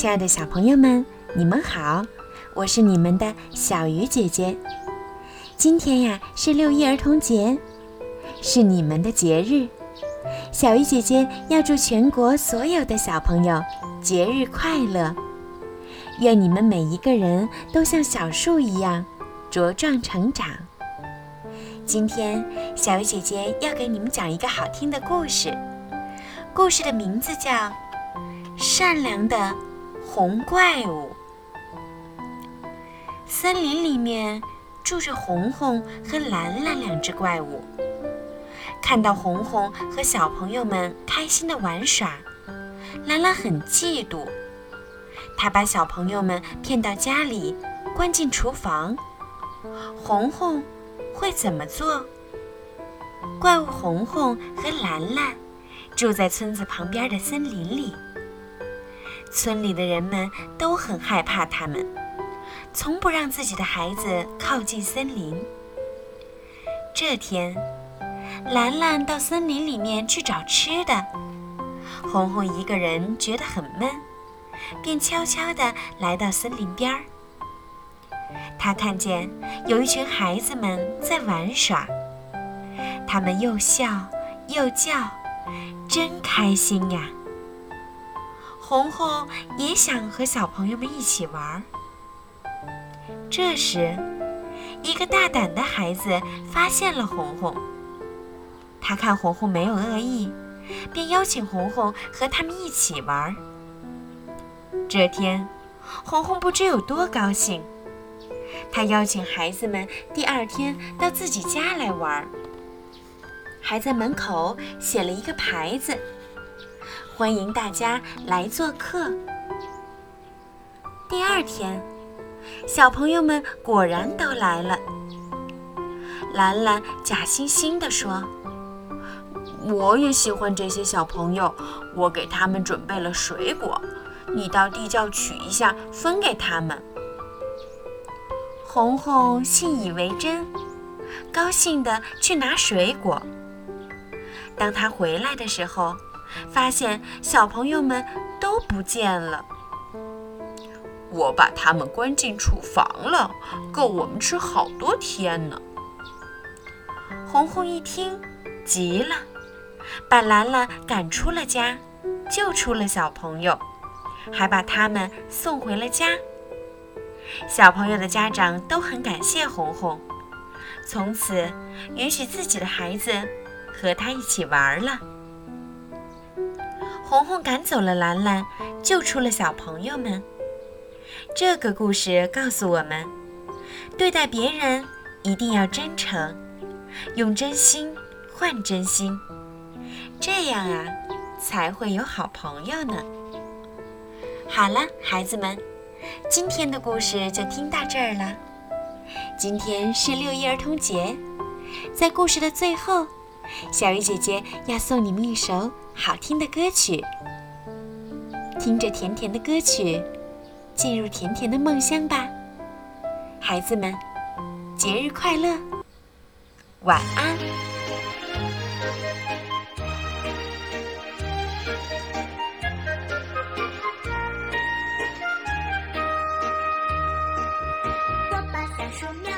亲爱的小朋友们，你们好，我是你们的小鱼姐姐。今天呀是六一儿童节，是你们的节日。小鱼姐姐要祝全国所有的小朋友节日快乐，愿你们每一个人都像小树一样茁壮成长。今天，小鱼姐姐要给你们讲一个好听的故事，故事的名字叫《善良的红怪物》。森林里面。住着红红和蓝蓝两只怪物。看到红红和小朋友们开心的玩耍，蓝蓝很嫉妒。他把小朋友们骗到家里，关进厨房。红红会怎么做？怪物红红和蓝蓝住在村子旁边的森林里。村里的人们都很害怕他们。从不让自己的孩子靠近森林。这天，兰兰到森林里面去找吃的，红红一个人觉得很闷，便悄悄地来到森林边儿。他看见有一群孩子们在玩耍，他们又笑又叫，真开心呀！红红也想和小朋友们一起玩。这时，一个大胆的孩子发现了红红。他看红红没有恶意，便邀请红红和他们一起玩。这天，红红不知有多高兴。他邀请孩子们第二天到自己家来玩，还在门口写了一个牌子，欢迎大家来做客。第二天。小朋友们果然都来了。兰兰假惺惺地说：“我也喜欢这些小朋友，我给他们准备了水果，你到地窖取一下，分给他们。”红红信以为真，高兴地去拿水果。当他回来的时候，发现小朋友们都不见了。我把他们关进厨房了，够我们吃好多天呢。红红一听，急了，把兰兰赶出了家，救出了小朋友，还把他们送回了家。小朋友的家长都很感谢红红，从此允许自己的孩子和他一起玩了。红红赶走了兰兰，救出了小朋友们。这个故事告诉我们，对待别人一定要真诚，用真心换真心，这样啊才会有好朋友呢。好了，孩子们，今天的故事就听到这儿了。今天是六一儿童节，在故事的最后，小鱼姐姐要送你们一首好听的歌曲，听着甜甜的歌曲，进入甜甜的梦乡吧，孩子们，节日快乐，晚安。我把大树苗。